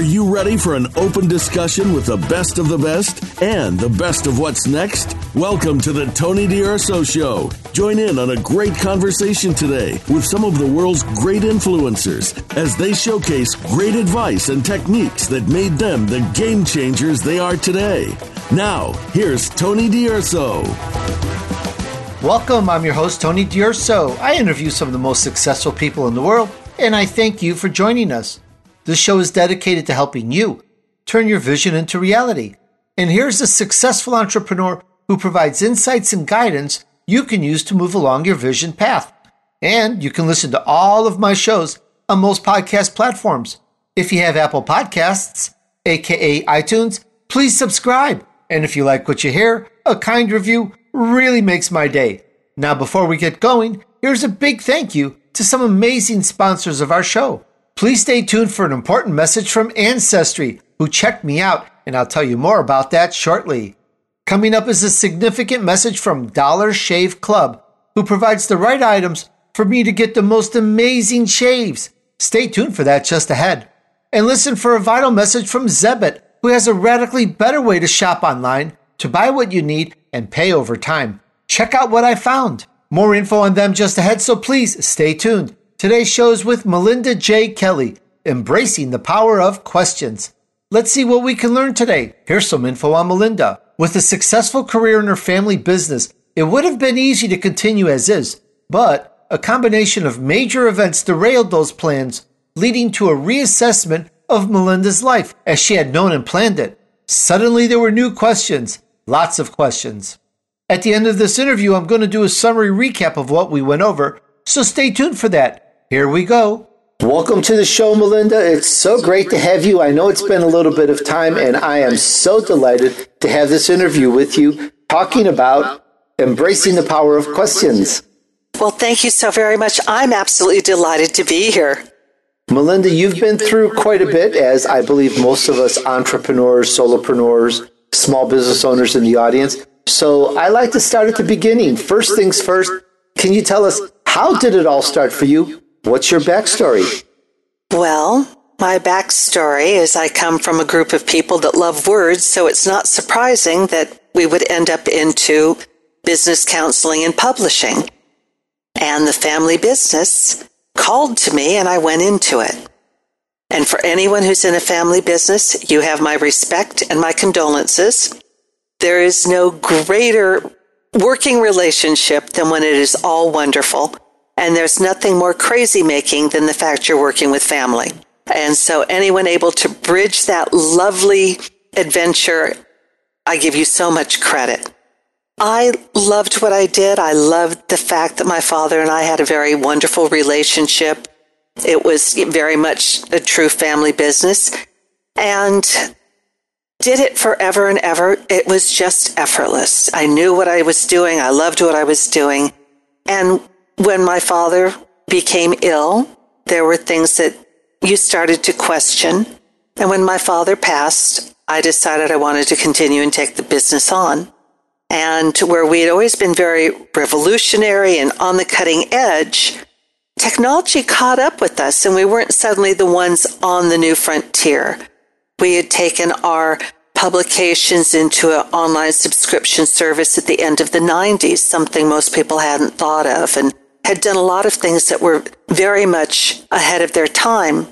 Are you ready for an open discussion with the best of the best and the best of what's next? Welcome to the Tony D'Urso Show. Join in on a great conversation today with some of the world's great influencers as they showcase great advice and techniques that made them the game changers they are today. Now, here's Tony D'Urso. Welcome, I'm your host, Tony D'Urso. I interview some of the most successful people in the world, and I thank you for joining us. This show is dedicated to helping you turn your vision into reality. And here's a successful entrepreneur who provides insights and guidance you can use to move along your vision path. And you can listen to all of my shows on most podcast platforms. If you have Apple Podcasts, aka iTunes, please subscribe. And if you like what you hear, a kind review really makes my day. Now, before we get going, here's a big thank you to some amazing sponsors of our show. Please stay tuned for an important message from Ancestry, who checked me out, and I'll tell you more about that shortly. Coming up is a significant message from Dollar Shave Club, who provides the right items for me to get the most amazing shaves. Stay tuned for that just ahead. And listen for a vital message from Zebit, who has a radically better way to shop online, to buy what you need, and pay over time. Check out what I found. More info on them just ahead, so please stay tuned. Today's show is with Melinda J. Kelly, embracing the power of questions. Let's see what we can learn today. Here's some info on Melinda. With a successful career in her family business, it would have been easy to continue as is, but a combination of major events derailed those plans, leading to a reassessment of Melinda's life as she had known and planned it. Suddenly, there were new questions, lots of questions. At the end of this interview, I'm going to do a summary recap of what we went over, so stay tuned for that. Here we go. Welcome to the show, Melinda. It's so great to have you. I know it's been a little bit of time, and I am so delighted to have this interview with you talking about embracing the power of questions. Well, thank you so very much. I'm absolutely delighted to be here. Melinda, you've been through quite a bit, as I believe most of us entrepreneurs, solopreneurs, small business owners in the audience. So I like to start at the beginning. First things first, can you tell us how did it all start for you? What's your backstory? Well, my backstory is I come from a group of people that love words, so it's not surprising that we would end up into business counseling and publishing. And the family business called to me and I went into it. And for anyone who's in a family business, you have my respect and my condolences. There is no greater working relationship than when it is all wonderful and there's nothing more crazy making than the fact you're working with family. And so, anyone able to bridge that lovely adventure, I give you so much credit. I loved what I did. I loved the fact that my father and I had a very wonderful relationship. It was very much a true family business and did it forever and ever. It was just effortless. I knew what I was doing. I loved what I was doing. And when my father became ill, there were things that you started to question. And when my father passed, I decided I wanted to continue and take the business on. And where we had always been very revolutionary and on the cutting edge, technology caught up with us and we weren't suddenly the ones on the new frontier. We had taken our publications into an online subscription service at the end of the 90s, something most people hadn't thought of. And had done a lot of things that were very much ahead of their time.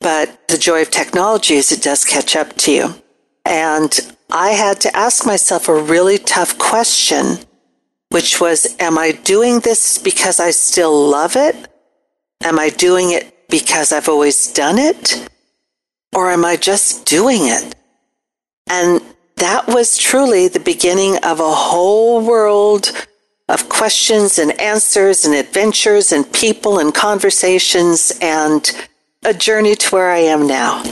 But the joy of technology is it does catch up to you. And I had to ask myself a really tough question, which was, am I doing this because I still love it? Am I doing it because I've always done it? Or am I just doing it? And that was truly the beginning of a whole world of questions and answers and adventures and people and conversations and a journey to where I am now.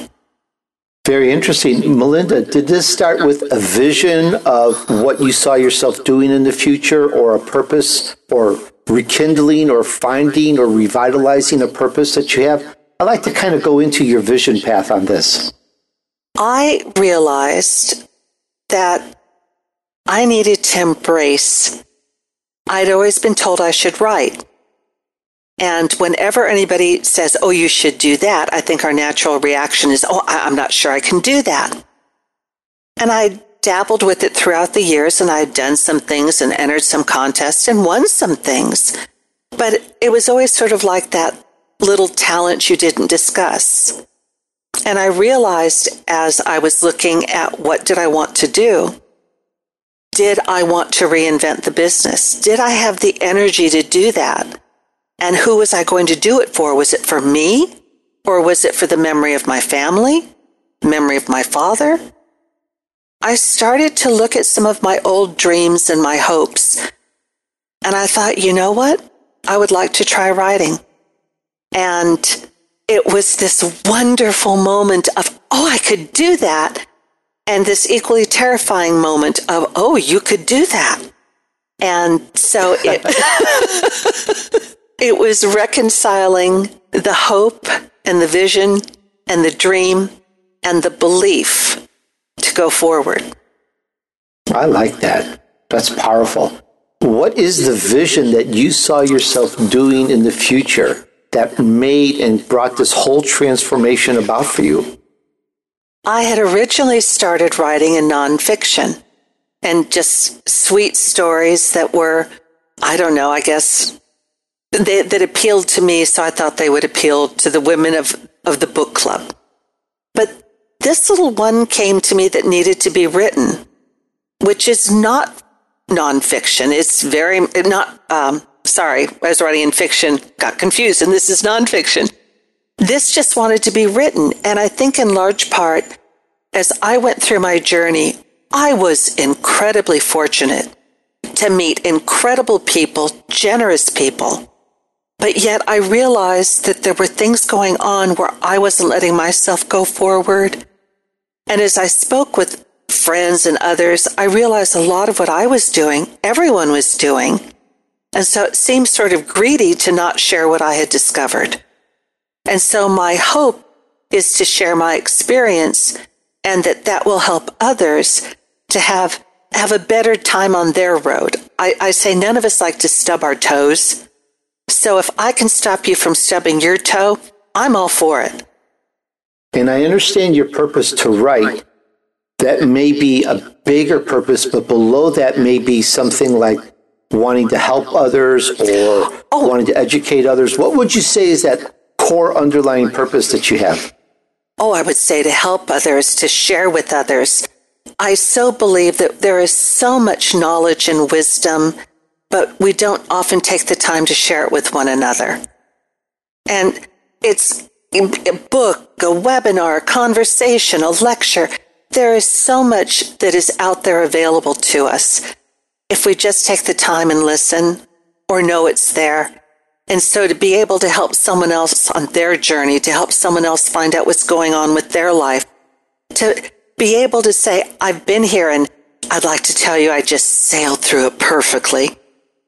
Very interesting. Melinda, did this start with a vision of what you saw yourself doing in the future or a purpose or rekindling or finding or revitalizing a purpose that you have? I'd like to kind of go into your vision path on this. I realized that I needed to embrace I'd always been told I should write. And whenever anybody says, Oh, you should do that, I think our natural reaction is, Oh, I'm not sure I can do that. And I dabbled with it throughout the years and I'd done some things and entered some contests and won some things. But it was always sort of like that little talent you didn't discuss. And I realized as I was looking at what did I want to do, did I want to reinvent the business? Did I have the energy to do that? And who was I going to do it for? Was it for me? Or was it for the memory of my family? Memory of my father? I started to look at some of my old dreams and my hopes. And I thought, you know what? I would like to try writing. And it was this wonderful moment of, oh, I could do that. And this equally terrifying moment of, oh, you could do that. And so it, it was reconciling the hope and the vision and the dream and the belief to go forward. I like that. That's powerful. What is the vision that you saw yourself doing in the future that made and brought this whole transformation about for you? I had originally started writing in nonfiction and just sweet stories that were, I don't know, I guess, they, that appealed to me. So I thought they would appeal to the women of, of the book club. But this little one came to me that needed to be written, which is not nonfiction. It's very not, um, sorry, I was writing in fiction, got confused, and this is nonfiction. This just wanted to be written. And I think in large part, as I went through my journey, I was incredibly fortunate to meet incredible people, generous people. But yet I realized that there were things going on where I wasn't letting myself go forward. And as I spoke with friends and others, I realized a lot of what I was doing, everyone was doing. And so it seemed sort of greedy to not share what I had discovered. And so my hope is to share my experience and that that will help others to have have a better time on their road. I, I say none of us like to stub our toes. So if I can stop you from stubbing your toe, I'm all for it. And I understand your purpose to write. That may be a bigger purpose, but below that may be something like wanting to help others or oh. wanting to educate others. What would you say is that core underlying purpose that you have? Oh, I would say to help others, to share with others. I so believe that there is so much knowledge and wisdom, but we don't often take the time to share it with one another. And it's a book, a webinar, a conversation, a lecture. There is so much that is out there available to us. If we just take the time and listen or know it's there, and so to be able to help someone else on their journey, to help someone else find out what's going on with their life, to be able to say, I've been here and I'd like to tell you I just sailed through it perfectly.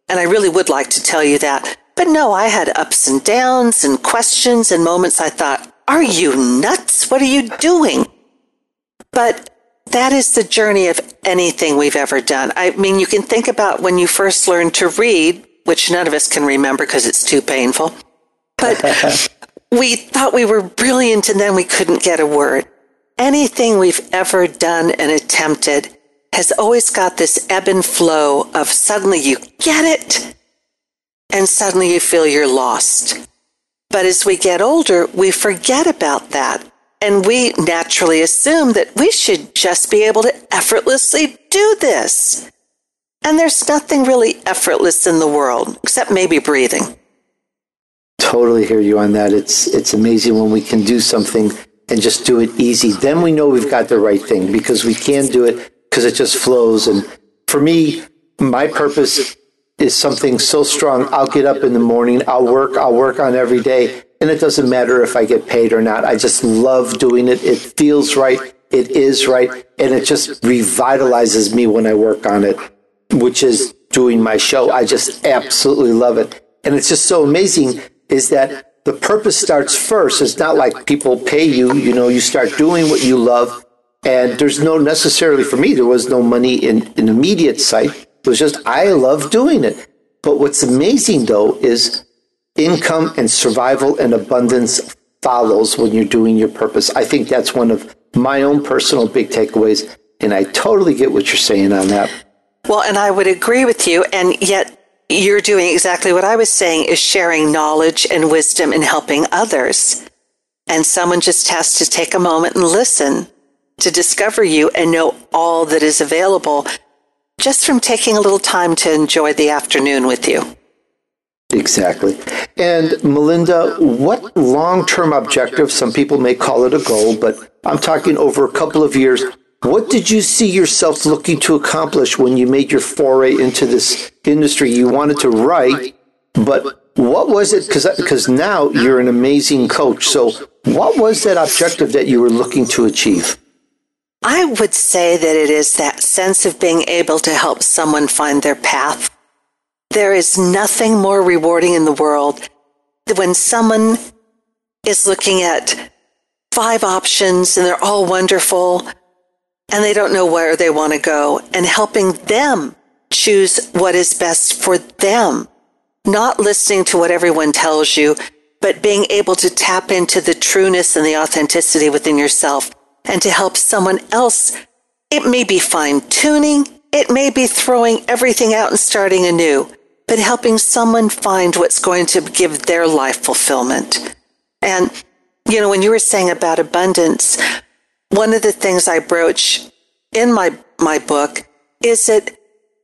And I really would like to tell you that. But no, I had ups and downs and questions and moments I thought, are you nuts? What are you doing? But that is the journey of anything we've ever done. I mean, you can think about when you first learned to read which none of us can remember because it's too painful. But we thought we were brilliant and then we couldn't get a word. Anything we've ever done and attempted has always got this ebb and flow of suddenly you get it and suddenly you feel you're lost. But as we get older, we forget about that. And we naturally assume that we should just be able to effortlessly do this. And there's nothing really effortless in the world except maybe breathing. Totally hear you on that. It's it's amazing when we can do something and just do it easy. Then we know we've got the right thing because we can do it because it just flows. And for me, my purpose is something so strong. I'll get up in the morning, I'll work, I'll work on every day, and it doesn't matter if I get paid or not. I just love doing it. It feels right. It is right. And it just revitalizes me when I work on it which is doing my show. I just absolutely love it. And it's just so amazing is that the purpose starts first. It's not like people pay you, you know, you start doing what you love. And there's no necessarily for me, there was no money in an immediate sight. It was just, I love doing it. But what's amazing though is income and survival and abundance follows when you're doing your purpose. I think that's one of my own personal big takeaways. And I totally get what you're saying on that. Well, and I would agree with you. And yet you're doing exactly what I was saying is sharing knowledge and wisdom and helping others. And someone just has to take a moment and listen to discover you and know all that is available just from taking a little time to enjoy the afternoon with you. Exactly. And Melinda, what long term objective, some people may call it a goal, but I'm talking over a couple of years, what did you see yourself looking to accomplish when you made your foray into this industry? You wanted to write, but what was it? Because now you're an amazing coach. So, what was that objective that you were looking to achieve? I would say that it is that sense of being able to help someone find their path. There is nothing more rewarding in the world than when someone is looking at five options and they're all wonderful and they don't know where they want to go and helping them choose what is best for them. Not listening to what everyone tells you, but being able to tap into the trueness and the authenticity within yourself and to help someone else. It may be fine tuning. It may be throwing everything out and starting anew, but helping someone find what's going to give their life fulfillment. And, you know, when you were saying about abundance, one of the things I broach in my, my book is that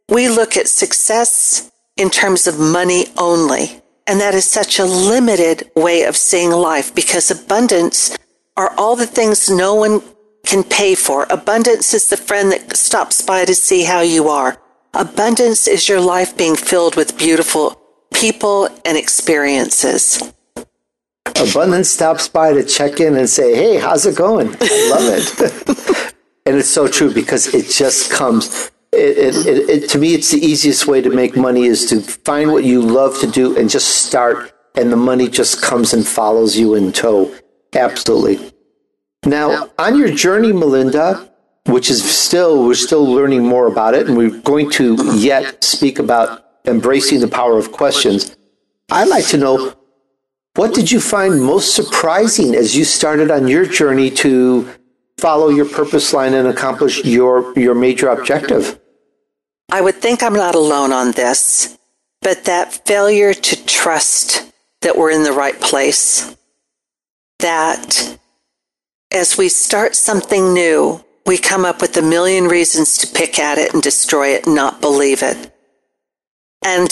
we look at success in terms of money only. And that is such a limited way of seeing life because abundance are all the things no one can pay for. Abundance is the friend that stops by to see how you are. Abundance is your life being filled with beautiful people and experiences. Abundance stops by to check in and say, Hey, how's it going? I love it. and it's so true because it just comes. It, it, it, to me, it's the easiest way to make money is to find what you love to do and just start, and the money just comes and follows you in tow. Absolutely. Now, on your journey, Melinda, which is still, we're still learning more about it, and we're going to yet speak about embracing the power of questions. I'd like to know what did you find most surprising as you started on your journey to follow your purpose line and accomplish your, your major objective? I would think I'm not alone on this, but that failure to trust that we're in the right place that as we start something new, we come up with a million reasons to pick at it and destroy it not believe it. And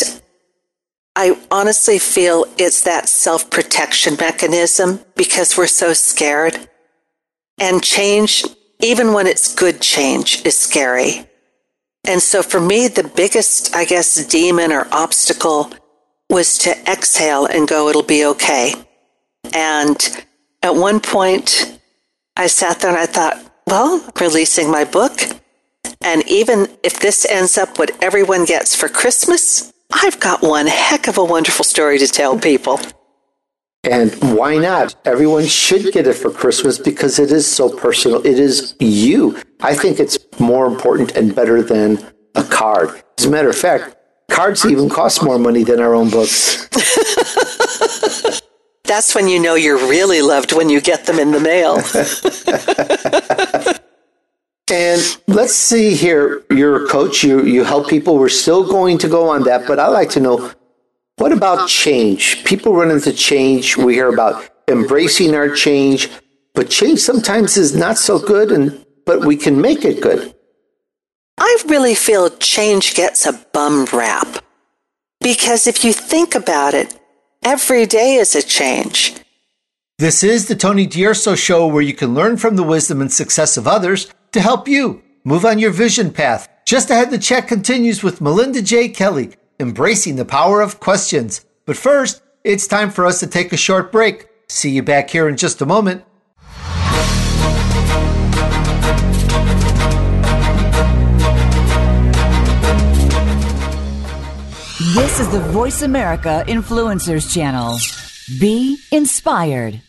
I honestly feel it's that self protection mechanism because we're so scared. And change, even when it's good change, is scary. And so for me, the biggest, I guess, demon or obstacle was to exhale and go, it'll be okay. And at one point, I sat there and I thought, well, releasing my book. And even if this ends up what everyone gets for Christmas, I've got one heck of a wonderful story to tell people. And why not? Everyone should get it for Christmas because it is so personal. It is you. I think it's more important and better than a card. As a matter of fact, cards even cost more money than our own books. That's when you know you're really loved when you get them in the mail. and let's see here, you're a coach, you, you help people. We're still going to go on that, but I'd like to know what about change? People run into change. We hear about embracing our change, but change sometimes is not so good, and but we can make it good. I really feel change gets a bum rap. Because if you think about it, Every day is a change. This is the Tony D'Urso Show where you can learn from the wisdom and success of others to help you move on your vision path. Just ahead, the chat continues with Melinda J. Kelly, embracing the power of questions. But first, it's time for us to take a short break. See you back here in just a moment. This is the Voice America Influencers Channel. Be inspired.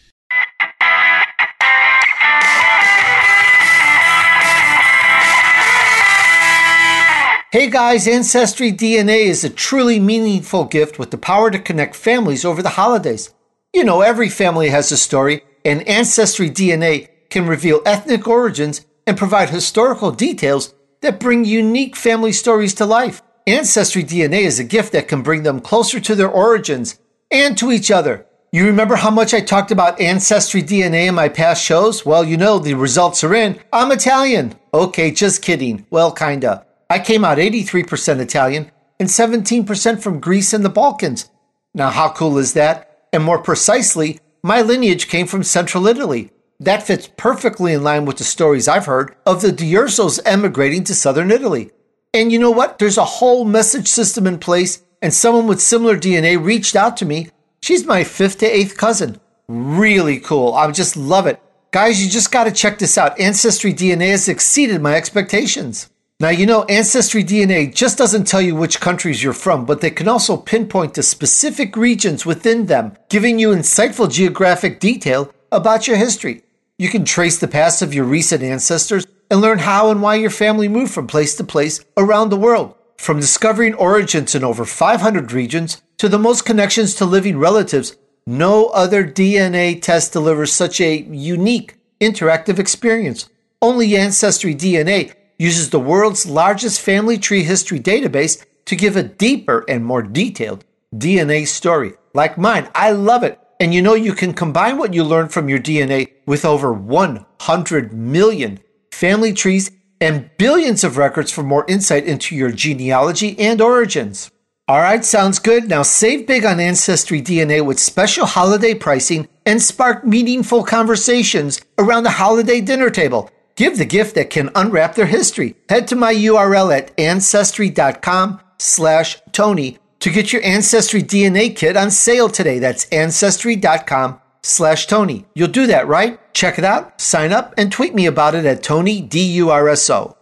Hey guys, Ancestry DNA is a truly meaningful gift with the power to connect families over the holidays. You know, every family has a story, and Ancestry DNA can reveal ethnic origins and provide historical details that bring unique family stories to life. Ancestry DNA is a gift that can bring them closer to their origins and to each other. You remember how much I talked about Ancestry DNA in my past shows? Well, you know, the results are in. I'm Italian. Okay, just kidding. Well, kinda. I came out 83% Italian and 17% from Greece and the Balkans. Now, how cool is that? And more precisely, my lineage came from central Italy. That fits perfectly in line with the stories I've heard of the D'Ursos emigrating to southern Italy. And you know what? There's a whole message system in place, and someone with similar DNA reached out to me. She's my fifth to eighth cousin. Really cool. I just love it. Guys, you just got to check this out. Ancestry DNA has exceeded my expectations. Now, you know, Ancestry DNA just doesn't tell you which countries you're from, but they can also pinpoint to specific regions within them, giving you insightful geographic detail about your history. You can trace the past of your recent ancestors and learn how and why your family moved from place to place around the world. From discovering origins in over 500 regions to the most connections to living relatives, no other DNA test delivers such a unique, interactive experience. Only Ancestry DNA uses the world's largest family tree history database to give a deeper and more detailed DNA story. Like mine, I love it. And you know, you can combine what you learn from your DNA with over 100 million family trees and billions of records for more insight into your genealogy and origins. All right, sounds good. Now save big on Ancestry DNA with special holiday pricing and spark meaningful conversations around the holiday dinner table. Give the gift that can unwrap their history. Head to my URL at ancestry.com slash Tony to get your Ancestry DNA kit on sale today. That's ancestry.com slash Tony. You'll do that, right? Check it out, sign up, and tweet me about it at Tony D-U-R-S-O.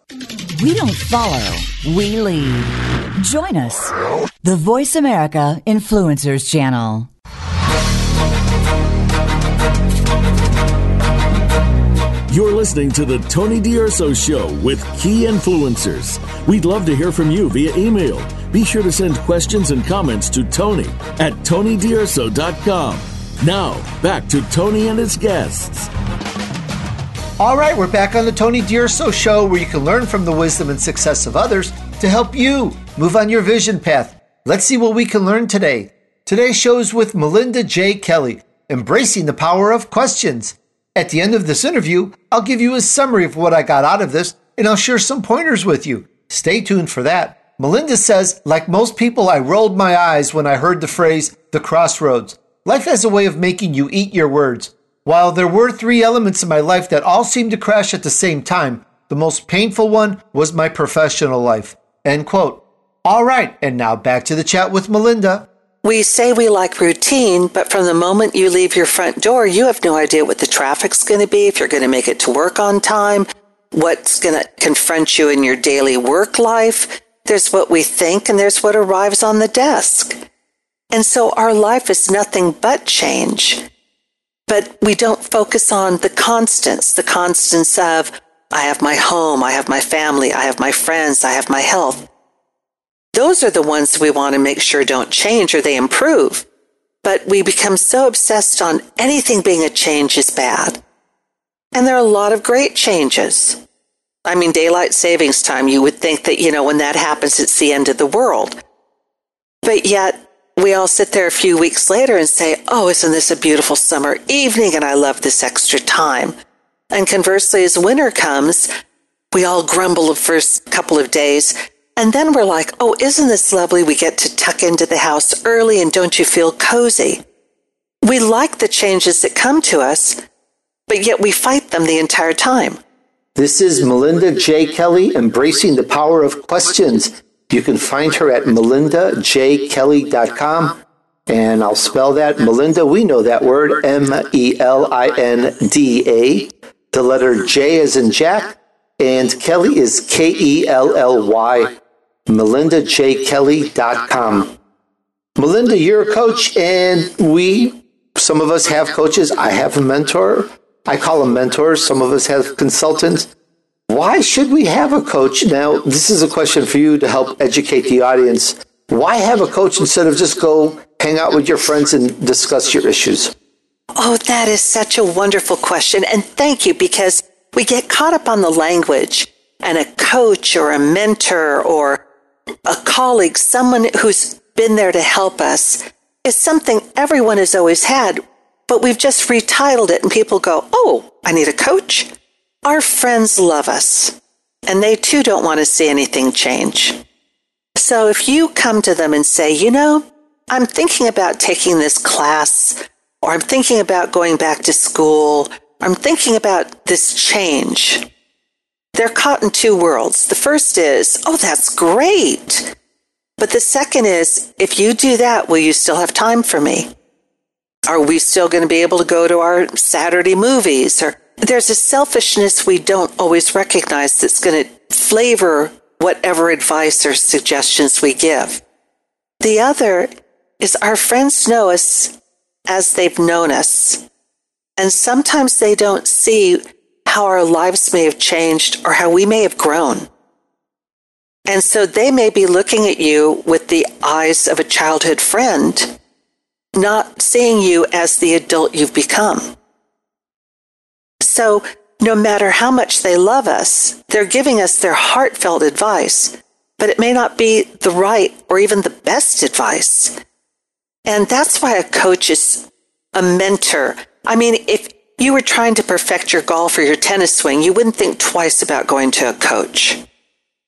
We don't follow, we lead. Join us, the Voice America Influencers Channel. You're listening to the Tony D'Urso Show with key influencers. We'd love to hear from you via email. Be sure to send questions and comments to Tony at TonyDurso.com. Now, back to Tony and his guests. All right, we're back on the Tony D'Urso Show where you can learn from the wisdom and success of others to help you move on your vision path. Let's see what we can learn today. Today's show is with Melinda J. Kelly, embracing the power of questions. At the end of this interview, I'll give you a summary of what I got out of this and I'll share some pointers with you. Stay tuned for that. Melinda says, like most people, I rolled my eyes when I heard the phrase, the crossroads. Life has a way of making you eat your words. While there were three elements in my life that all seemed to crash at the same time, the most painful one was my professional life. End quote. All right, and now back to the chat with Melinda. We say we like routine, but from the moment you leave your front door, you have no idea what the traffic's going to be, if you're going to make it to work on time, what's going to confront you in your daily work life. There's what we think, and there's what arrives on the desk. And so our life is nothing but change. But we don't focus on the constants, the constants of, I have my home, I have my family, I have my friends, I have my health. Those are the ones we want to make sure don't change or they improve. But we become so obsessed on anything being a change is bad. And there are a lot of great changes. I mean, daylight savings time, you would think that, you know, when that happens, it's the end of the world. But yet, we all sit there a few weeks later and say, oh, isn't this a beautiful summer evening? And I love this extra time. And conversely, as winter comes, we all grumble the first couple of days and then we're like, oh, isn't this lovely? We get to tuck into the house early and don't you feel cozy? We like the changes that come to us, but yet we fight them the entire time. This is Melinda J. Kelly, embracing the power of questions. You can find her at melindajkelly.com. And I'll spell that Melinda, we know that word, M E L I N D A. The letter J is in Jack, and Kelly is K E L L Y melindajkelly.com. Melinda, you're a coach, and we, some of us have coaches. I have a mentor. I call them mentors. Some of us have consultants. why should we have a coach? Now, this is a question for you to help educate the audience. Why have a coach instead of just go hang out with your friends and discuss your issues? Oh, that is such a wonderful question. And thank you because we get caught up on the language and a coach or a mentor or a colleague, someone who's been there to help us is something everyone has always had, but we've just retitled it and people go, Oh, I need a coach. Our friends love us and they too don't want to see anything change. So if you come to them and say, you know, I'm thinking about taking this class or I'm thinking about going back to school, or I'm thinking about this change. They're caught in two worlds. The first is, oh, that's great. But the second is, if you do that, will you still have time for me? Are we still going to be able to go to our Saturday movies? Or there's a selfishness we don't always recognize that's going to flavor whatever advice or suggestions we give. The other is our friends know us as they've known us. And sometimes they don't see how our lives may have changed or how we may have grown. And so they may be looking at you with the eyes of a childhood friend, not seeing you as the adult you've become. So no matter how much they love us, they're giving us their heartfelt advice, but it may not be the right or even the best advice. And that's why a coach is a mentor. I mean, if you were trying to perfect your golf or your tennis swing, you wouldn't think twice about going to a coach.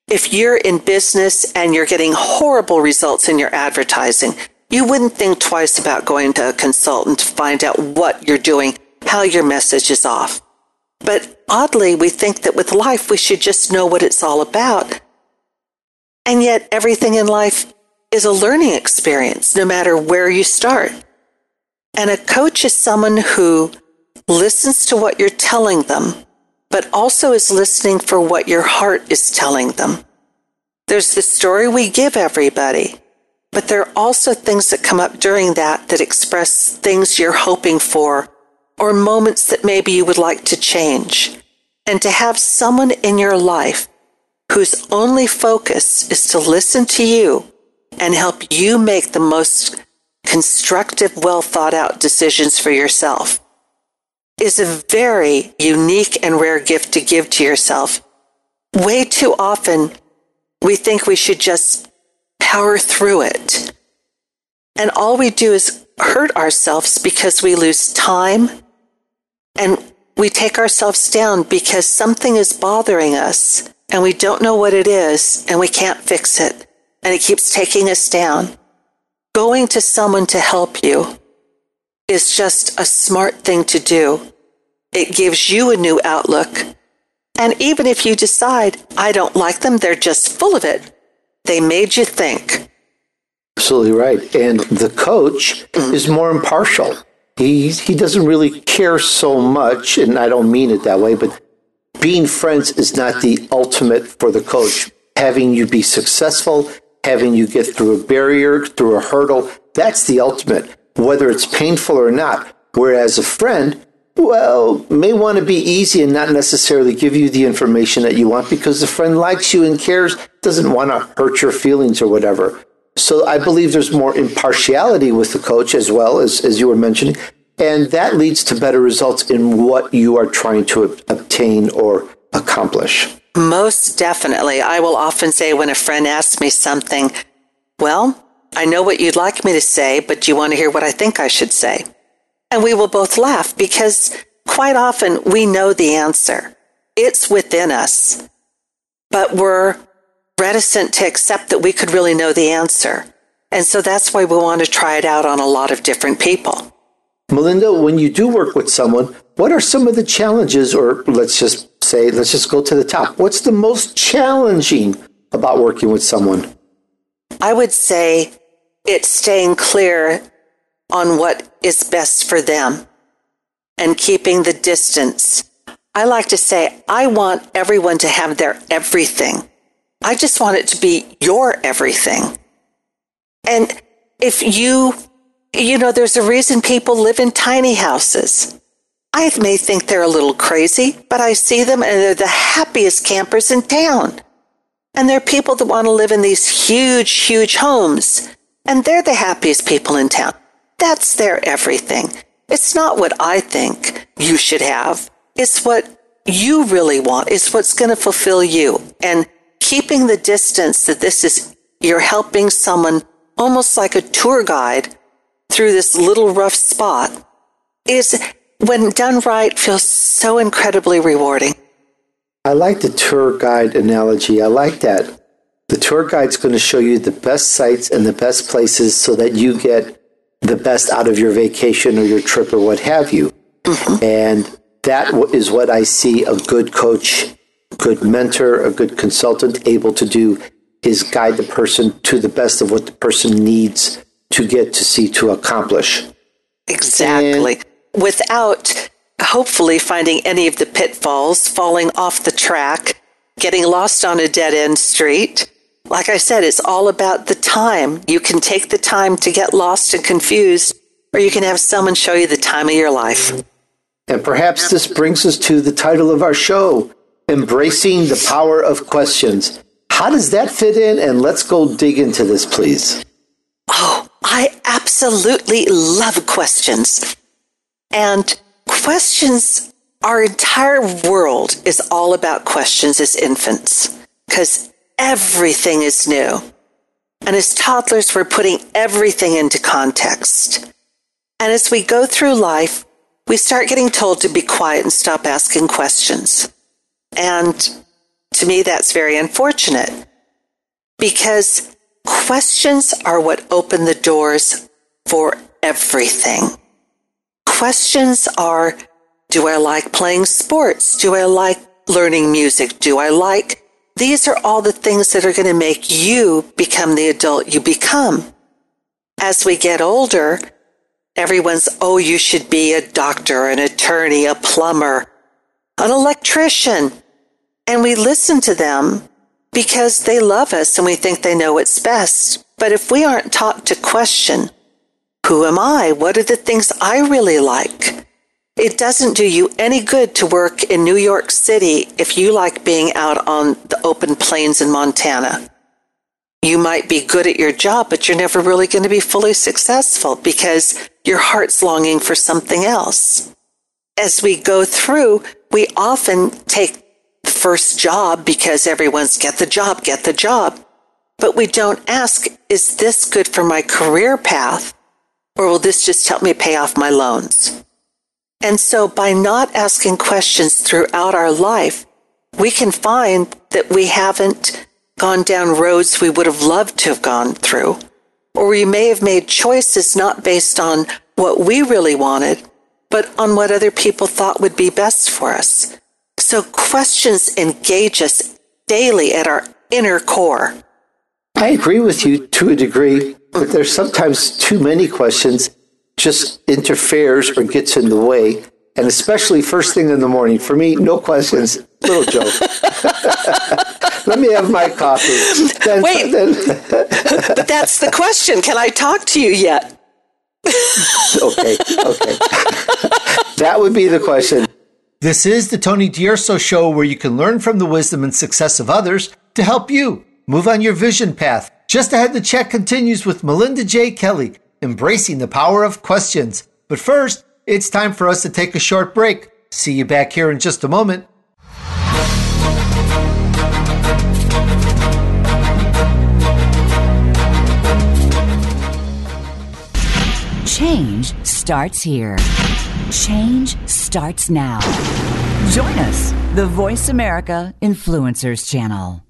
If you're in business and you're getting horrible results in your advertising, you wouldn't think twice about going to a consultant to find out what you're doing, how your message is off. But oddly, we think that with life, we should just know what it's all about. And yet, everything in life is a learning experience, no matter where you start. And a coach is someone who listens to what you're telling them, but also is listening for what your heart is telling them. There's the story we give everybody, but there are also things that come up during that that express things you're hoping for or moments that maybe you would like to change. And to have someone in your life whose only focus is to listen to you and help you make the most constructive, well thought out decisions for yourself is a very unique and rare gift to give to yourself. Way too often, we think we should just power through it. And all we do is hurt ourselves because we lose time and we take ourselves down because something is bothering us and we don't know what it is and we can't fix it and it keeps taking us down. Going to someone to help you is just a smart thing to do. It gives you a new outlook. And even if you decide, I don't like them, they're just full of it, they made you think. Absolutely right. And the coach mm. is more impartial. He, he doesn't really care so much, and I don't mean it that way, but being friends is not the ultimate for the coach. Having you be successful having you get through a barrier, through a hurdle. That's the ultimate, whether it's painful or not. Whereas a friend, well, may want to be easy and not necessarily give you the information that you want because the friend likes you and cares, doesn't want to hurt your feelings or whatever. So I believe there's more impartiality with the coach as well as, as you were mentioning. And that leads to better results in what you are trying to obtain or accomplish. Most definitely. I will often say when a friend asks me something, well, I know what you'd like me to say, but do you want to hear what I think I should say? And we will both laugh because quite often we know the answer. It's within us, but we're reticent to accept that we could really know the answer. And so that's why we want to try it out on a lot of different people. Melinda, when you do work with someone, what are some of the challenges, or let's just say, let's just go to the top. What's the most challenging about working with someone? I would say it's staying clear on what is best for them and keeping the distance. I like to say, I want everyone to have their everything. I just want it to be your everything. And if you, you know, there's a reason people live in tiny houses I may think they're a little crazy, but I see them and they're the happiest campers in town. And they're people that want to live in these huge, huge homes. And they're the happiest people in town. That's their everything. It's not what I think you should have. It's what you really want. It's what's going to fulfill you. And keeping the distance that this is, you're helping someone almost like a tour guide through this little rough spot is when done right feels so incredibly rewarding. I like the tour guide analogy. I like that. The tour guide's going to show you the best sites and the best places so that you get the best out of your vacation or your trip or what have you. Mm-hmm. And that is what I see a good coach, good mentor, a good consultant able to do is guide the person to the best of what the person needs to get to see to accomplish. Exactly. And Without hopefully finding any of the pitfalls, falling off the track, getting lost on a dead end street. Like I said, it's all about the time. You can take the time to get lost and confused, or you can have someone show you the time of your life. And perhaps this brings us to the title of our show Embracing the Power of Questions. How does that fit in? And let's go dig into this, please. Oh, I absolutely love questions. And questions, our entire world is all about questions as infants because everything is new. And as toddlers, we're putting everything into context. And as we go through life, we start getting told to be quiet and stop asking questions. And to me, that's very unfortunate because questions are what open the doors for everything questions are Do I like playing sports? Do I like learning music? Do I like? These are all the things that are going to make you become the adult you become. As we get older, everyone's, oh, you should be a doctor, an attorney, a plumber, an electrician. And we listen to them because they love us and we think they know what's best. But if we aren't taught to question, who am I? What are the things I really like? It doesn't do you any good to work in New York City if you like being out on the open plains in Montana. You might be good at your job, but you're never really going to be fully successful because your heart's longing for something else. As we go through, we often take the first job because everyone's get the job, get the job. But we don't ask, is this good for my career path? Or will this just help me pay off my loans? And so by not asking questions throughout our life, we can find that we haven't gone down roads we would have loved to have gone through. Or we may have made choices not based on what we really wanted, but on what other people thought would be best for us. So questions engage us daily at our inner core. I agree with you to a degree, but there's sometimes too many questions just interferes or gets in the way. And especially first thing in the morning. For me, no questions. Little joke. Let me have my coffee. Then, Wait, then but that's the question. Can I talk to you yet? okay, okay. that would be the question. This is the Tony D'Urso Show, where you can learn from the wisdom and success of others to help you Move on your vision path. Just ahead, the chat continues with Melinda J. Kelly, embracing the power of questions. But first, it's time for us to take a short break. See you back here in just a moment. Change starts here. Change starts now. Join us, the Voice America Influencers Channel.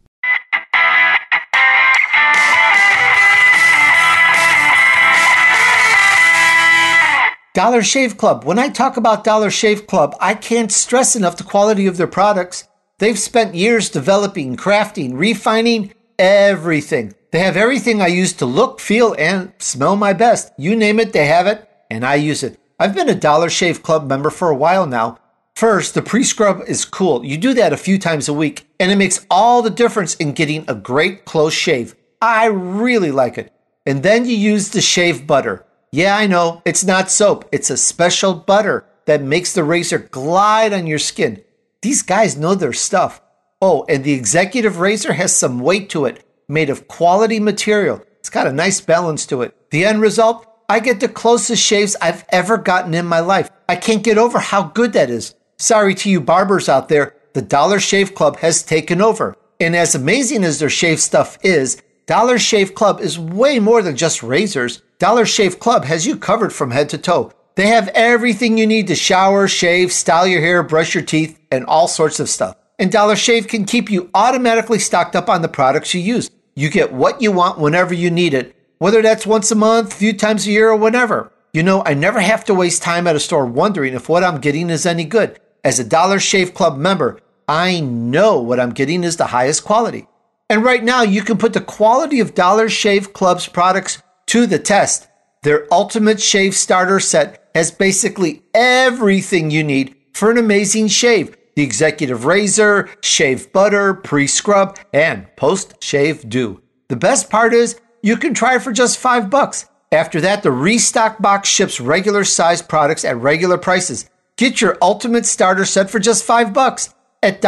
Dollar Shave Club. When I talk about Dollar Shave Club, I can't stress enough the quality of their products. They've spent years developing, crafting, refining everything. They have everything I use to look, feel, and smell my best. You name it, they have it, and I use it. I've been a Dollar Shave Club member for a while now. First, the pre scrub is cool. You do that a few times a week, and it makes all the difference in getting a great close shave. I really like it. And then you use the shave butter. Yeah, I know. It's not soap. It's a special butter. that makes the razor glide on your skin. These guys know their stuff. Oh, and the executive razor has some weight to it, made of quality material. It's got a nice balance to it. The end result? I get the closest shaves I've ever gotten in my life. I can't get over how good that is. Sorry to you barbers out there, the Dollar Shave Club has taken over. And as amazing as their shave stuff is, Dollar Shave Club is way more than just razors. Dollar Shave Club has you covered from head to toe. They have everything you need to shower, shave, style your hair, brush your teeth, and all sorts of stuff. And Dollar Shave can keep you automatically stocked up on the products you use. You get what you want whenever you need it, whether that's once a month, a few times a year, or whenever. You know, I never have to waste time at a store wondering if what I'm getting is any good. As a Dollar Shave Club member, I know what I'm getting is the highest quality. And right now, you can put the quality of Dollar Shave Club's products to the test. Their Ultimate Shave Starter Set has basically everything you need for an amazing shave the executive razor, shave butter, pre scrub, and post shave dew. The best part is you can try it for just five bucks. After that, the restock box ships regular sized products at regular prices. Get your ultimate starter set for just five bucks at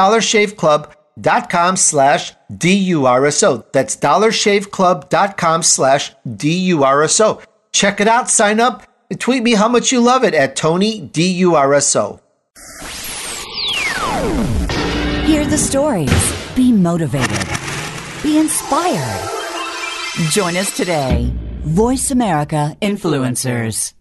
dollarshaveclub.com slash D-U-R-S-O. That's dollarshaveclub.com slash D-U-R-S-O. Check it out, sign up, and tweet me how much you love it at Tony D-U-R-S-O. Hear the stories. Be motivated. Be inspired. Join us today. Voice America Influencers.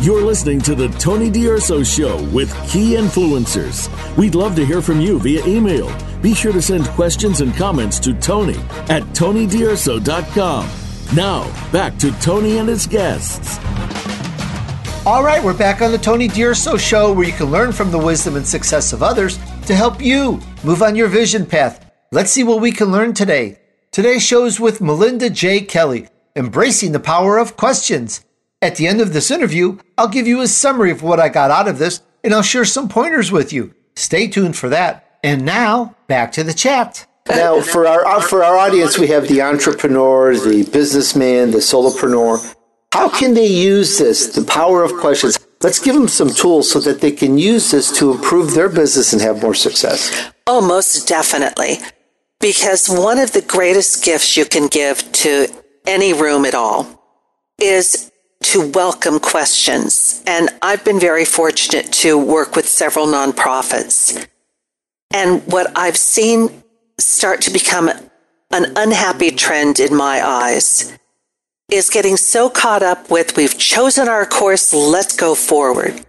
You're listening to the Tony D'Urso Show with key influencers. We'd love to hear from you via email. Be sure to send questions and comments to Tony at TonyDurso.com. Now, back to Tony and his guests. All right, we're back on the Tony D'Urso Show where you can learn from the wisdom and success of others to help you move on your vision path. Let's see what we can learn today. Today's show is with Melinda J. Kelly, Embracing the Power of Questions. At the end of this interview, I'll give you a summary of what I got out of this and I'll share some pointers with you. Stay tuned for that. And now, back to the chat. Now, for our uh, for our audience, we have the entrepreneur, the businessman, the solopreneur. How can they use this, the power of questions? Let's give them some tools so that they can use this to improve their business and have more success. Oh, most definitely. Because one of the greatest gifts you can give to any room at all is to welcome questions. And I've been very fortunate to work with several nonprofits. And what I've seen start to become an unhappy trend in my eyes is getting so caught up with we've chosen our course, let's go forward.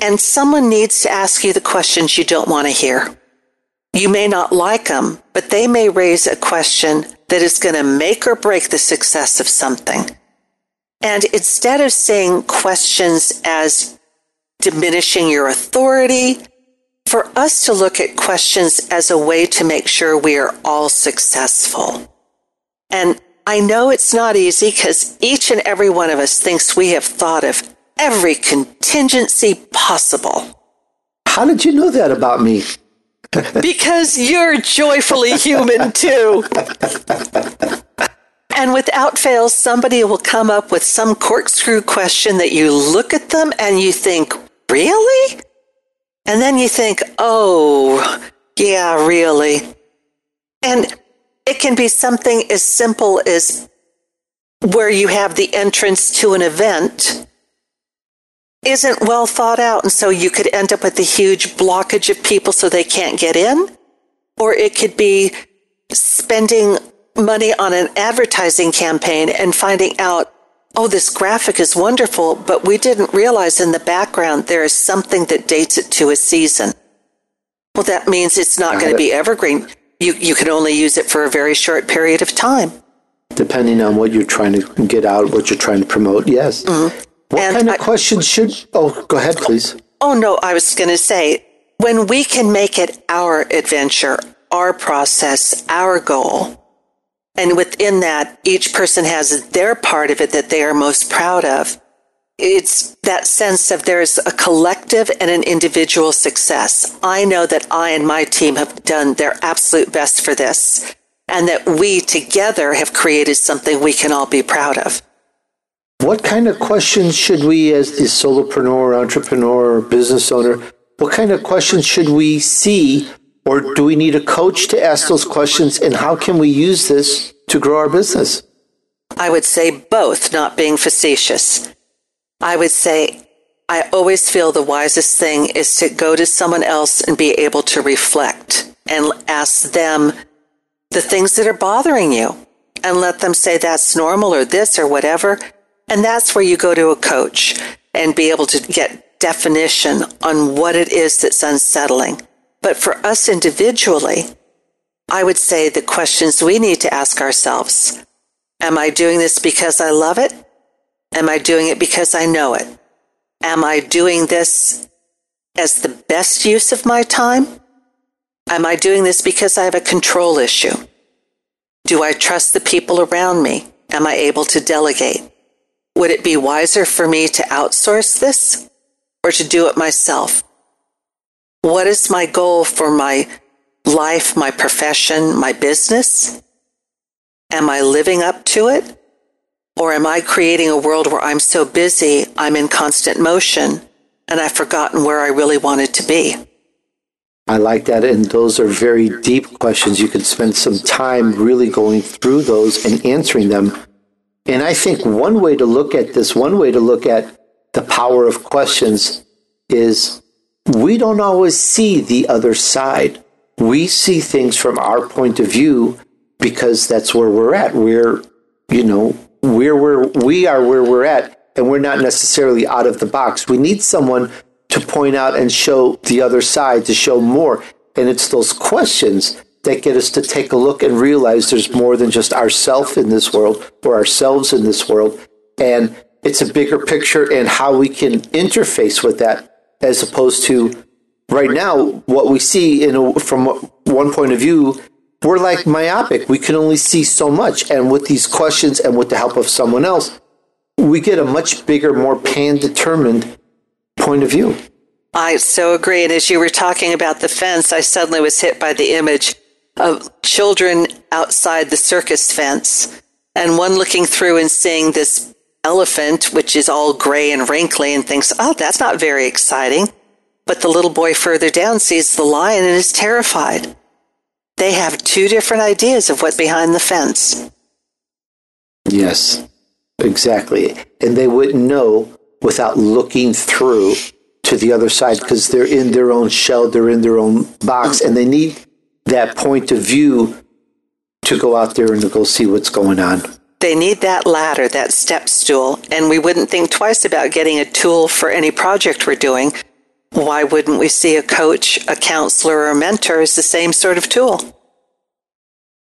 And someone needs to ask you the questions you don't want to hear. You may not like them, but they may raise a question that is going to make or break the success of something. And instead of saying questions as diminishing your authority, for us to look at questions as a way to make sure we are all successful. And I know it's not easy because each and every one of us thinks we have thought of every contingency possible. How did you know that about me? because you're joyfully human too. And without fail, somebody will come up with some corkscrew question that you look at them and you think, really? And then you think, oh, yeah, really. And it can be something as simple as where you have the entrance to an event isn't well thought out. And so you could end up with a huge blockage of people so they can't get in. Or it could be spending money on an advertising campaign and finding out, oh, this graphic is wonderful, but we didn't realize in the background there is something that dates it to a season. Well, that means it's not going to be evergreen you, you can only use it for a very short period of time. Depending on what you're trying to get out, what you're trying to promote, yes. Mm-hmm. What and kind of I, questions should. Oh, go ahead, please. Oh, no, I was going to say when we can make it our adventure, our process, our goal, and within that, each person has their part of it that they are most proud of it's that sense of there's a collective and an individual success. I know that I and my team have done their absolute best for this and that we together have created something we can all be proud of. what kind of questions should we, as the solopreneur, entrepreneur, or business owner, what kind of questions should we see, or do we need a coach to ask those questions, and how can we use this to grow our business? I would say both, not being facetious. I would say I always feel the wisest thing is to go to someone else and be able to reflect and ask them the things that are bothering you and let them say that's normal or this or whatever. And that's where you go to a coach and be able to get definition on what it is that's unsettling. But for us individually, I would say the questions we need to ask ourselves Am I doing this because I love it? Am I doing it because I know it? Am I doing this as the best use of my time? Am I doing this because I have a control issue? Do I trust the people around me? Am I able to delegate? Would it be wiser for me to outsource this or to do it myself? What is my goal for my life, my profession, my business? Am I living up to it? Or am I creating a world where I'm so busy, I'm in constant motion, and I've forgotten where I really wanted to be? I like that. And those are very deep questions. You could spend some time really going through those and answering them. And I think one way to look at this, one way to look at the power of questions is we don't always see the other side. We see things from our point of view because that's where we're at. We're, you know, we're where we are where we're at, and we're not necessarily out of the box. We need someone to point out and show the other side, to show more. And it's those questions that get us to take a look and realize there's more than just ourself in this world or ourselves in this world. And it's a bigger picture and how we can interface with that as opposed to right now, what we see in a, from one point of view we're like myopic. We can only see so much. And with these questions and with the help of someone else, we get a much bigger, more pan determined point of view. I so agree. And as you were talking about the fence, I suddenly was hit by the image of children outside the circus fence and one looking through and seeing this elephant, which is all gray and wrinkly, and thinks, oh, that's not very exciting. But the little boy further down sees the lion and is terrified. They have two different ideas of what's behind the fence. Yes, exactly. And they wouldn't know without looking through to the other side because they're in their own shell, they're in their own box, and they need that point of view to go out there and to go see what's going on. They need that ladder, that step stool, and we wouldn't think twice about getting a tool for any project we're doing why wouldn't we see a coach, a counselor, or a mentor as the same sort of tool?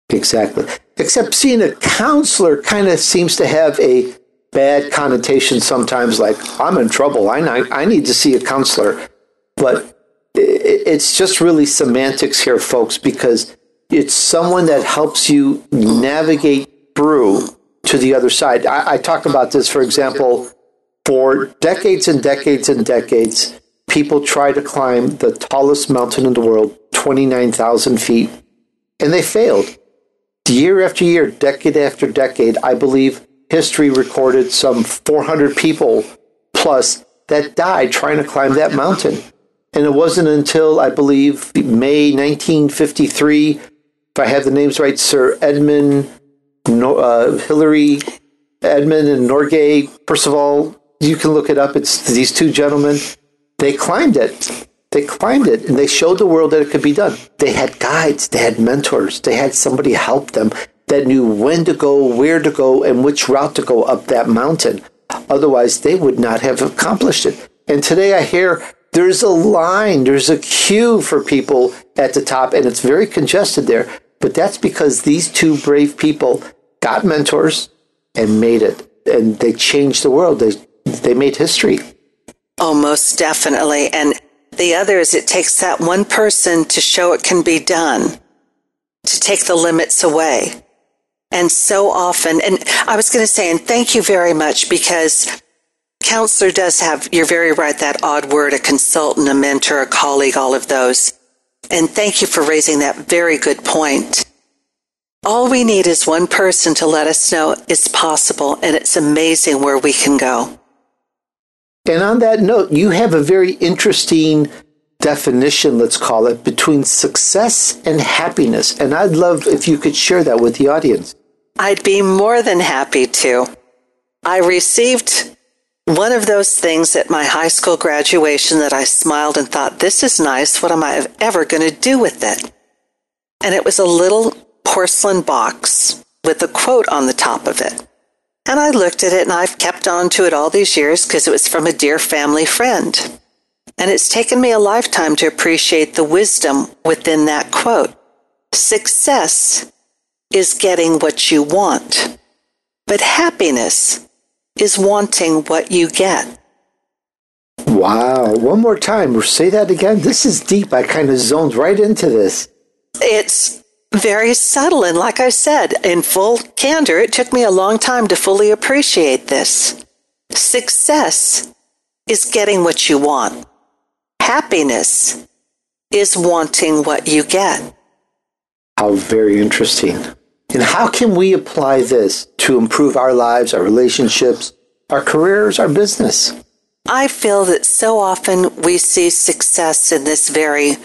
Exactly. Except seeing a counselor kind of seems to have a bad connotation sometimes, like, I'm in trouble. I, I need to see a counselor. But it's just really semantics here, folks, because it's someone that helps you navigate through to the other side. I, I talk about this, for example, for decades and decades and decades people try to climb the tallest mountain in the world, 29,000 feet, and they failed. Year after year, decade after decade, I believe history recorded some 400 people plus that died trying to climb that mountain. And it wasn't until, I believe, May 1953, if I have the names right, Sir Edmund, uh, Hillary Edmund and Norgay. All, you can look it up. It's these two gentlemen they climbed it. They climbed it and they showed the world that it could be done. They had guides, they had mentors, they had somebody help them that knew when to go, where to go, and which route to go up that mountain. Otherwise, they would not have accomplished it. And today I hear there's a line, there's a queue for people at the top, and it's very congested there. But that's because these two brave people got mentors and made it. And they changed the world. They, they made history. Oh, most definitely. And the other is it takes that one person to show it can be done, to take the limits away. And so often, and I was going to say, and thank you very much because counselor does have, you're very right, that odd word, a consultant, a mentor, a colleague, all of those. And thank you for raising that very good point. All we need is one person to let us know it's possible and it's amazing where we can go. And on that note, you have a very interesting definition, let's call it, between success and happiness. And I'd love if you could share that with the audience. I'd be more than happy to. I received one of those things at my high school graduation that I smiled and thought, this is nice. What am I ever going to do with it? And it was a little porcelain box with a quote on the top of it. And I looked at it and I've kept on to it all these years because it was from a dear family friend. And it's taken me a lifetime to appreciate the wisdom within that quote. Success is getting what you want, but happiness is wanting what you get. Wow. One more time. Say that again. This is deep. I kind of zoned right into this. It's very subtle. And like I said, in full candor, it took me a long time to fully appreciate this. Success is getting what you want. Happiness is wanting what you get. How very interesting. And how can we apply this to improve our lives, our relationships, our careers, our business? I feel that so often we see success in this very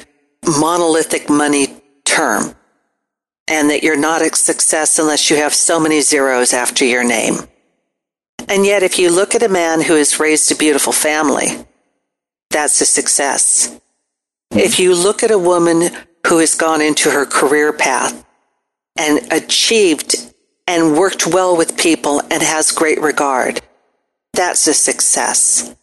monolithic money term, and that you're not a success unless you have so many zeros after your name. And yet, if you look at a man who has raised a beautiful family, that's a success. If you look at a woman who has gone into her career path and achieved and worked well with people and has great regard, that's a success.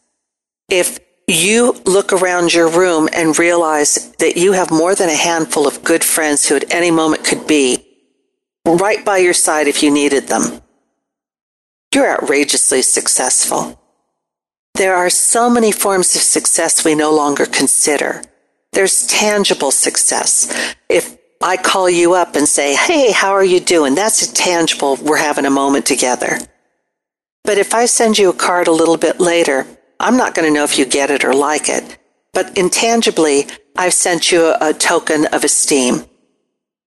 If you look around your room and realize that you have more than a handful of good friends who at any moment could be right by your side if you needed them, you're outrageously successful. There are so many forms of success we no longer consider. There's tangible success. If I call you up and say, Hey, how are you doing? That's a tangible, we're having a moment together. But if I send you a card a little bit later, I'm not going to know if you get it or like it. But intangibly, I've sent you a, token of esteem.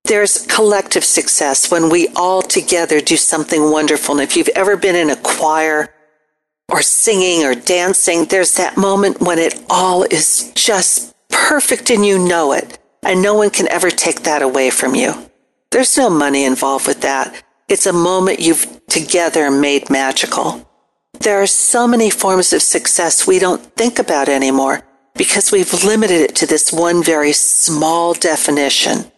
There's collective success when we all together do something wonderful. And if you've ever been in a choir or singing or dancing, there's that moment when it all is just perfect and you know it, and no one can ever take that away from you. There's no money involved with that. It's a moment you've together made magical. There are so many forms of success we don't think about anymore because we've limited it to this one very small definition.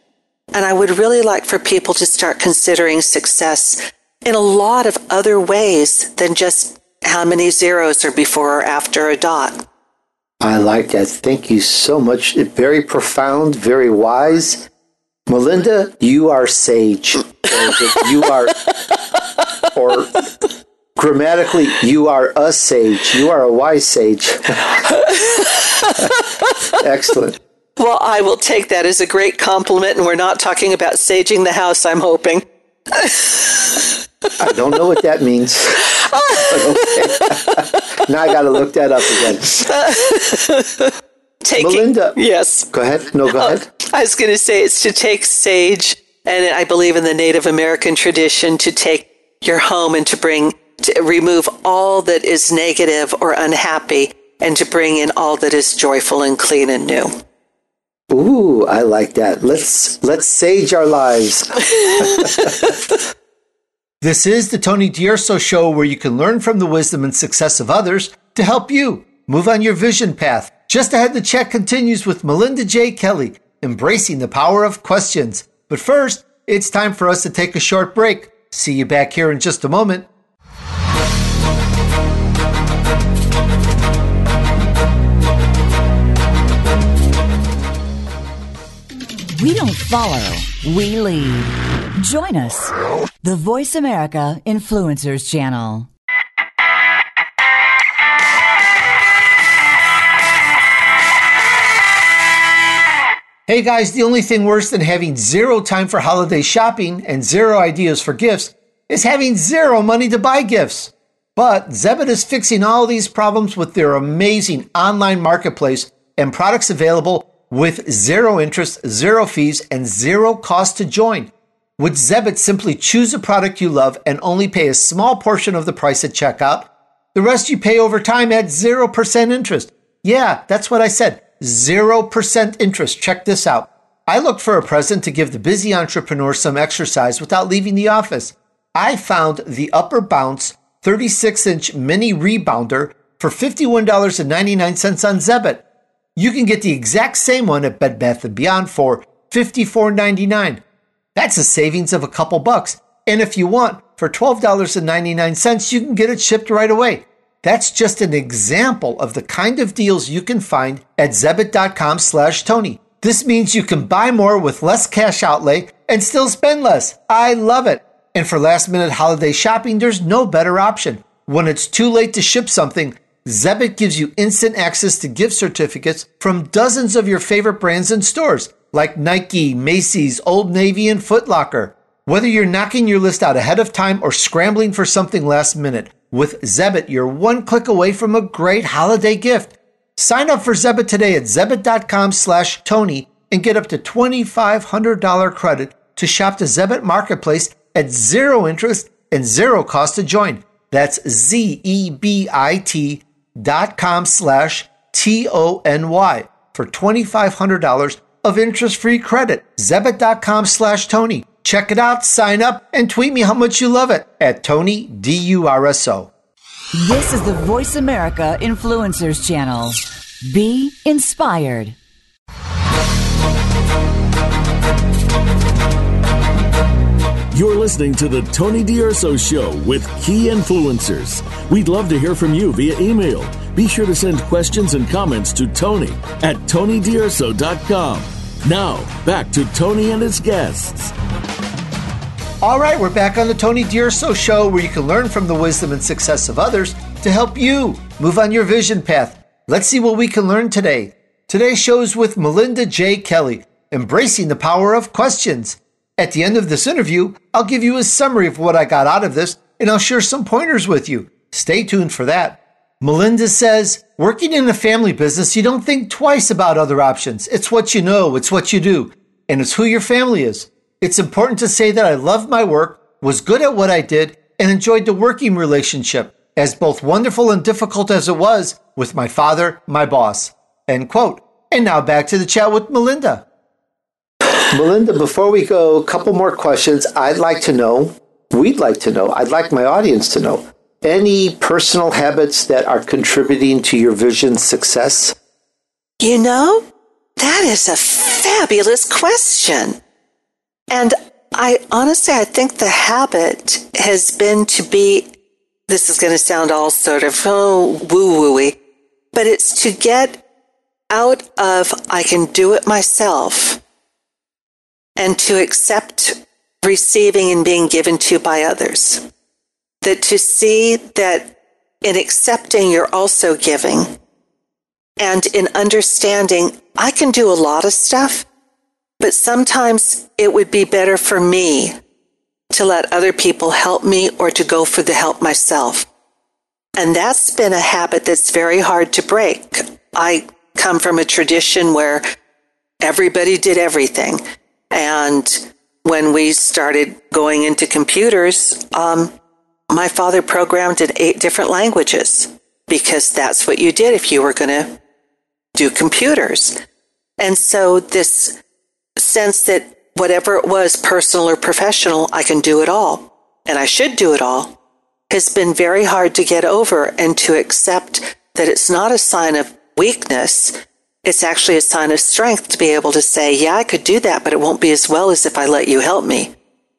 And I would really like for people to start considering success in a lot of other ways than just how many zeros are before or after a dot. I like that. Thank you so much. Very profound, very wise. Melinda, you are sage. you are, or grammatically, you are a sage. You are a wise sage. Excellent. Well, I will take that as a great compliment, and we're not talking about saging the house, I'm hoping. I don't know what that means. now I got to look that up again. Taking, Melinda. Yes. Go ahead. No, go oh, ahead. I was going to say it's to take sage, and I believe in the Native American tradition to take your home and to bring, to remove all that is negative or unhappy, and to bring in all that is joyful and clean and new. Ooh, I like that. Let's let's sage our lives. This is the Tony D'Urso Show where you can learn from the wisdom and success of others to help you move on your vision path. Just ahead, the chat continues with Melinda J. Kelly, embracing the power of questions. But first, it's time for us to take a short break. See you back here in just a moment. We don't follow, we lead. Join us, the Voice America Influencers Channel. Hey guys, the only thing worse than having zero time for holiday shopping and zero ideas for gifts is having zero money to buy gifts. But Zebit is fixing all these problems with their amazing online marketplace and products available with zero interest, zero fees, and zero cost to join. With Zebit, simply choose a product you love and only pay a small portion of the price at checkout. The rest you pay over time at 0% interest. Yeah, that's what I said. 0% interest. Check this out. I looked for a present to give the busy entrepreneur some exercise without leaving the office. I found the Upper Bounce 36 inch mini rebounder for $51.99 on Zebit. You can get the exact same one at Bed Bath & Beyond for $54.99. That's a savings of a couple bucks. And if you want, for $12.99, you can get it shipped right away. That's just an example of the kind of deals you can find at Zebit.com slash Tony. This means you can buy more with less cash outlay and still spend less. I love it. And for last minute holiday shopping, there's no better option. When it's too late to ship something, Zebit gives you instant access to gift certificates from dozens of your favorite brands and stores like Nike, Macy's, Old Navy, and Foot Locker. Whether you're knocking your list out ahead of time or scrambling for something last minute, with Zebit, you're one click away from a great holiday gift. Sign up for Zebit today at zebit.com slash Tony and get up to $2,500 credit to shop the Zebit Marketplace at zero interest and zero cost to join. That's Z-E-B-I-T dot com slash T-O-N-Y for $2,500 of interest-free credit. Zebit.com slash Tony. Check it out, sign up, and tweet me how much you love it at Tony D-U-R-S-O. This is the Voice America Influencers Channel. Be inspired. You're listening to the Tony D'Urso Show with key influencers. We'd love to hear from you via email. Be sure to send questions and comments to Tony at TonyDurso.com. Now, back to Tony and his guests. All right, we're back on the Tony D'Urso Show where you can learn from the wisdom and success of others to help you move on your vision path. Let's see what we can learn today. Today's show is with Melinda J. Kelly, embracing the power of questions. At the end of this interview, I'll give you a summary of what I got out of this and I'll share some pointers with you. Stay tuned for that. Melinda says, working in a family business, you don't think twice about other options. It's what you know, it's what you do, and it's who your family is. It's important to say that I loved my work, was good at what I did, and enjoyed the working relationship, as both wonderful and difficult as it was with my father, my boss. End quote. And now back to the chat with Melinda. Melinda, before we go, a couple more questions. I'd like to know, we'd like to know, I'd like my audience to know any personal habits that are contributing to your vision success? You know, that is a fabulous question. And I honestly, I think the habit has been to be, this is going to sound all sort of oh, woo wooey, but it's to get out of I can do it myself and to accept receiving and being given to by others. That to see that in accepting, you're also giving. And in understanding, I can do a lot of stuff, but sometimes it would be better for me to let other people help me or to go for the help myself. And that's been a habit that's very hard to break. I come from a tradition where everybody did everything. And when we started going into computers, um, my father programmed in eight different languages because that's what you did if you were going to do computers. And so this sense that whatever it was, personal or professional, I can do it all and I should do it all has been very hard to get over and to accept that it's not a sign of weakness it's actually a sign of strength to be able to say, yeah, I could do that, but it won't be as well as if I let you help me.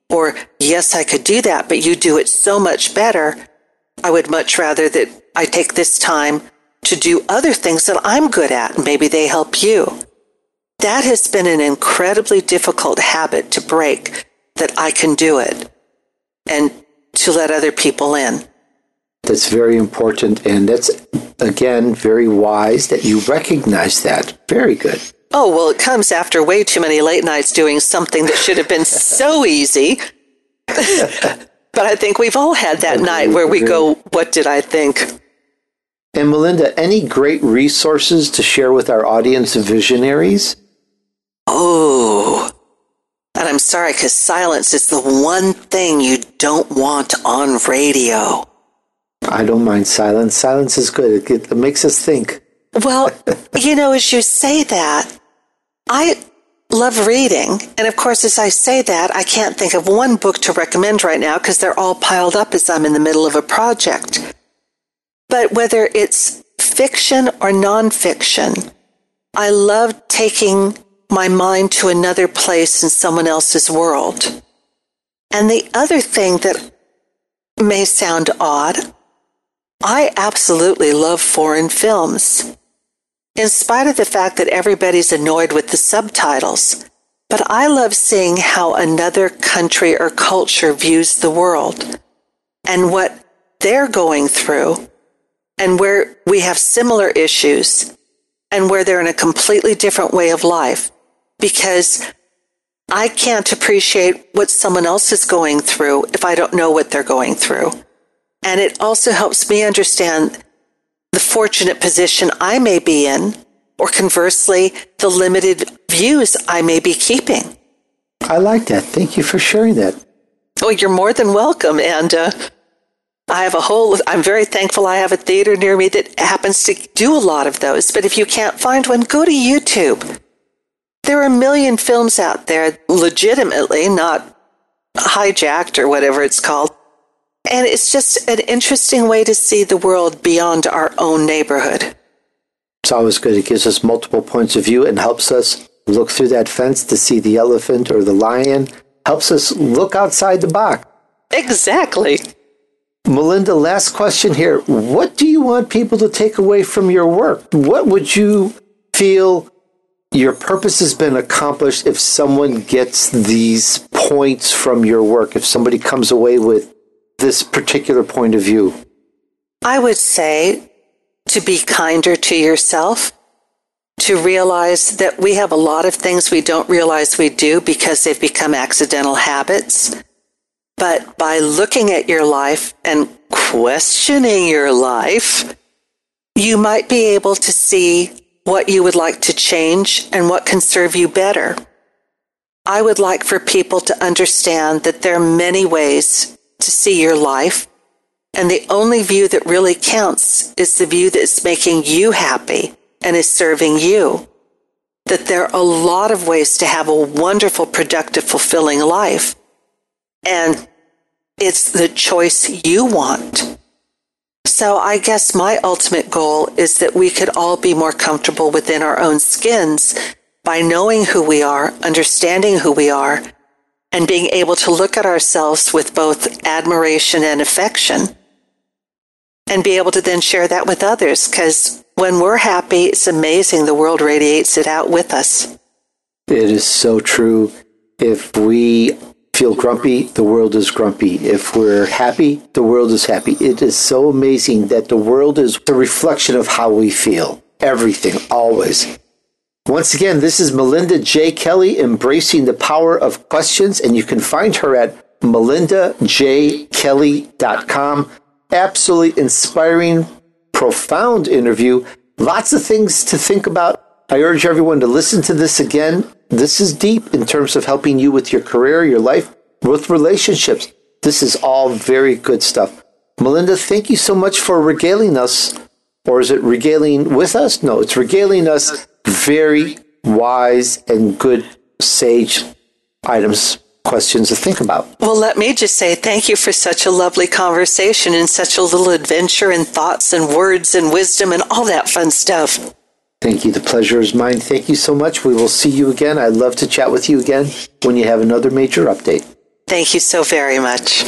Or, yes, I could do that, but you do it so much better. I would much rather that I take this time to do other things that I'm good at, maybe they help you. That has been an incredibly difficult habit to break that I can do it and to let other people in. That's very important. And that's, again, very wise that you recognize that. Very good. Oh, well, it comes after way too many late nights doing something that should have been so easy. but I think we've all had that night where we go, What did I think? And Melinda, any great resources to share with our audience of visionaries? Oh, And I'm sorry, because silence is the one thing you don't want on radio. I don't mind silence. Silence is good. It, it makes us think. Well, you know, as you say that, I love reading. And of course, as I say that, I can't think of one book to recommend right now because they're all piled up as I'm in the middle of a project. But whether it's fiction or nonfiction, I love taking my mind to another place in someone else's world. And the other thing that may sound odd, I absolutely love foreign films. In spite of the fact that everybody's annoyed with the subtitles, but I love seeing how another country or culture views the world and what they're going through and where we have similar issues and where they're in a completely different way of life because I can't appreciate what someone else is going through if I don't know what they're going through. And it also helps me understand the fortunate position I may be in, or conversely, the limited views I may be keeping. I like that. Thank you for sharing that. Oh, you're more than welcome. And uh, I have a whole, I'm very thankful I have a theater near me that happens to do a lot of those. But if you can't find one, go to YouTube. There are a million films out there, legitimately, not hijacked or whatever it's called. And it's just an interesting way to see the world beyond our own neighborhood. It's always good. It gives us multiple points of view and helps us look through that fence to see the elephant or the lion, helps us look outside the box. Exactly. Melinda, last question here. What do you want people to take away from your work? What would you feel your purpose has been accomplished if someone gets these points from your work, if somebody comes away with this particular point of view? I would say to be kinder to yourself, to realize that we have a lot of things we don't realize we do because they've become accidental habits. But by looking at your life and questioning your life, you might be able to see what you would like to change and what can serve you better. I would like for people to understand that there are many ways to see your life, and the only view that really counts is the view that's making you happy and is serving you. That there are a lot of ways to have a wonderful, productive, fulfilling life. And it's the choice you want. So I guess my ultimate goal is that we could all be more comfortable within our own skins by knowing who we are, understanding who we are, and being able to look at ourselves with both admiration and affection and be able to then share that with others because when we're happy, it's amazing the world radiates it out with us. It is so true. If we feel grumpy, the world is grumpy. If we're happy, the world is happy. It is so amazing that the world is the reflection of how we feel. Everything, always. Once again, this is Melinda J. Kelly embracing the power of questions, and you can find her at melindajkelly.com. Absolutely inspiring, profound interview. Lots of things to think about. I urge everyone to listen to this again. This is deep in terms of helping you with your career, your life, with relationships. This is all very good stuff. Melinda, thank you so much for regaling us. Or is it regaling with us? No, it's regaling us very wise and good sage items, questions to think about. Well, let me just say thank you for such a lovely conversation and such a little adventure and thoughts and words and wisdom and all that fun stuff. Thank you. The pleasure is mine. Thank you so much. We will see you again. I'd love to chat with you again when you have another major update. Thank you so very much.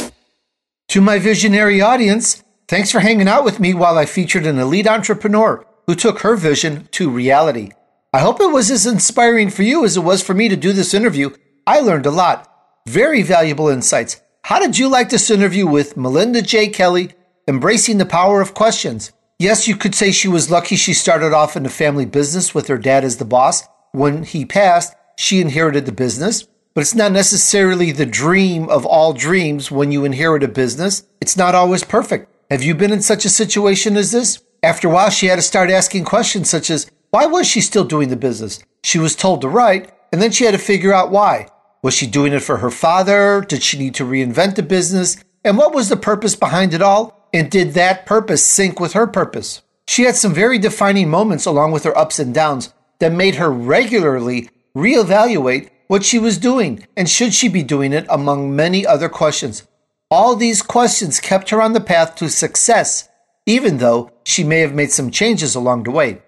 To my visionary audience, thanks for hanging out with me while I featured an elite entrepreneur who took her vision to reality. I hope it was as inspiring for you as it was for me to do this interview. I learned a lot. Very valuable insights. How did you like this interview with Melinda J. Kelly, embracing the power of questions? Yes, you could say she was lucky she started off in a family business with her dad as the boss. When he passed, she inherited the business. But it's not necessarily the dream of all dreams when you inherit a business. It's not always perfect. Have you been in such a situation as this? After a while, she had to start asking questions such as, why was she still doing the business? She was told to write, and then she had to figure out why. Was she doing it for her father? Did she need to reinvent the business? And what was the purpose behind it all? And did that purpose sync with her purpose? She had some very defining moments along with her ups and downs that made her regularly reevaluate what she was doing and should she be doing it, among many other questions. All these questions kept her on the path to success, even though she may have made some changes along the way.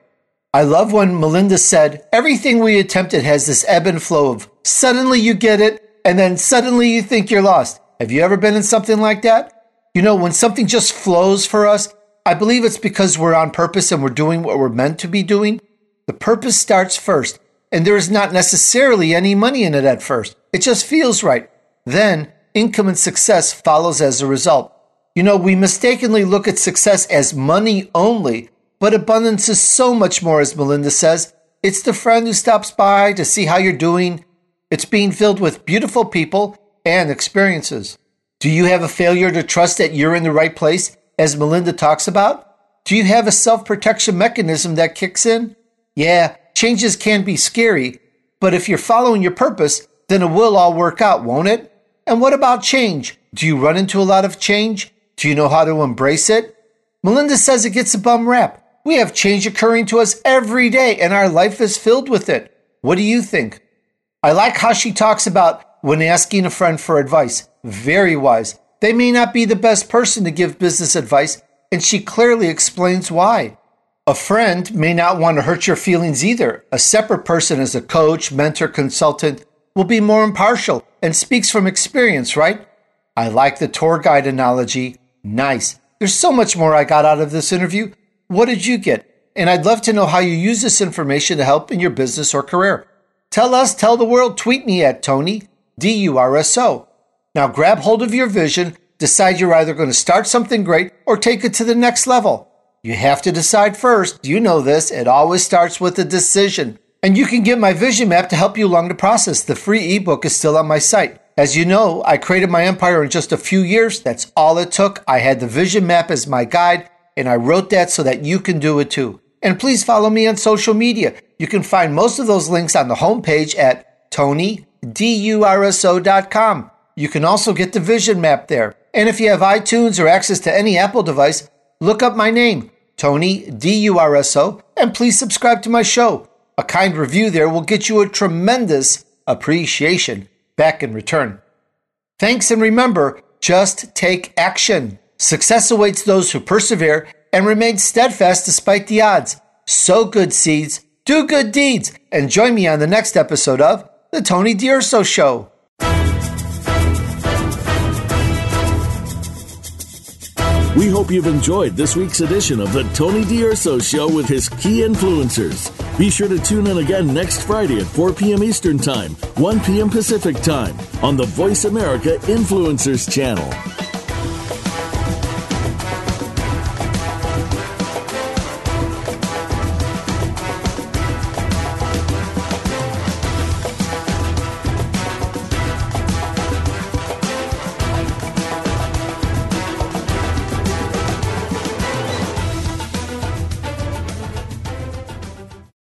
I love when Melinda said, Everything we attempted has this ebb and flow of suddenly you get it, and then suddenly you think you're lost. Have you ever been in something like that? You know, when something just flows for us, I believe it's because we're on purpose and we're doing what we're meant to be doing. The purpose starts first, and there is not necessarily any money in it at first. It just feels right. Then income and success follows as a result. You know, we mistakenly look at success as money only, but abundance is so much more, as Melinda says. It's the friend who stops by to see how you're doing. It's being filled with beautiful people and experiences. Do you have a failure to trust that you're in the right place, as Melinda talks about? Do you have a self protection mechanism that kicks in? Yeah, changes can be scary, but if you're following your purpose, then it will all work out, won't it? And what about change? Do you run into a lot of change? Do you know how to embrace it? Melinda says it gets a bum rap. We have change occurring to us every day, and our life is filled with it. What do you think? I like how she talks about when asking a friend for advice. Very wise. They may not be the best person to give business advice, and she clearly explains why. A friend may not want to hurt your feelings either. A separate person as a coach, mentor, consultant will be more impartial and speaks from experience, right? I like the tour guide analogy. Nice. There's so much more I got out of this interview. What did you get? And I'd love to know how you use this information to help in your business or career. Tell us, tell the world, tweet me at Tony, D U R S O. Now grab hold of your vision, decide you're either going to start something great or take it to the next level. You have to decide first. You know this. It always starts with a decision. And you can get my vision map to help you along the process. The free ebook is still on my site. As you know, I created my empire in just a few years. That's all it took. I had the vision map as my guide, and I wrote that so that you can do it too. And please follow me on social media. You can find most of those links on the homepage at tonydurso.com. You can also get the vision map there. And if you have iTunes or access to any Apple device, look up my name. Tony, D U R S O, and please subscribe to my show. A kind review there will get you a tremendous appreciation back in return. Thanks, and remember just take action. Success awaits those who persevere and remain steadfast despite the odds. Sow good seeds, do good deeds, and join me on the next episode of The Tony D'Urso Show. We hope you've enjoyed this week's edition of the Tony D'Urso Show with his key influencers. Be sure to tune in again next Friday at 4 p.m. Eastern Time, 1 p.m. Pacific Time on the Voice America Influencers channel.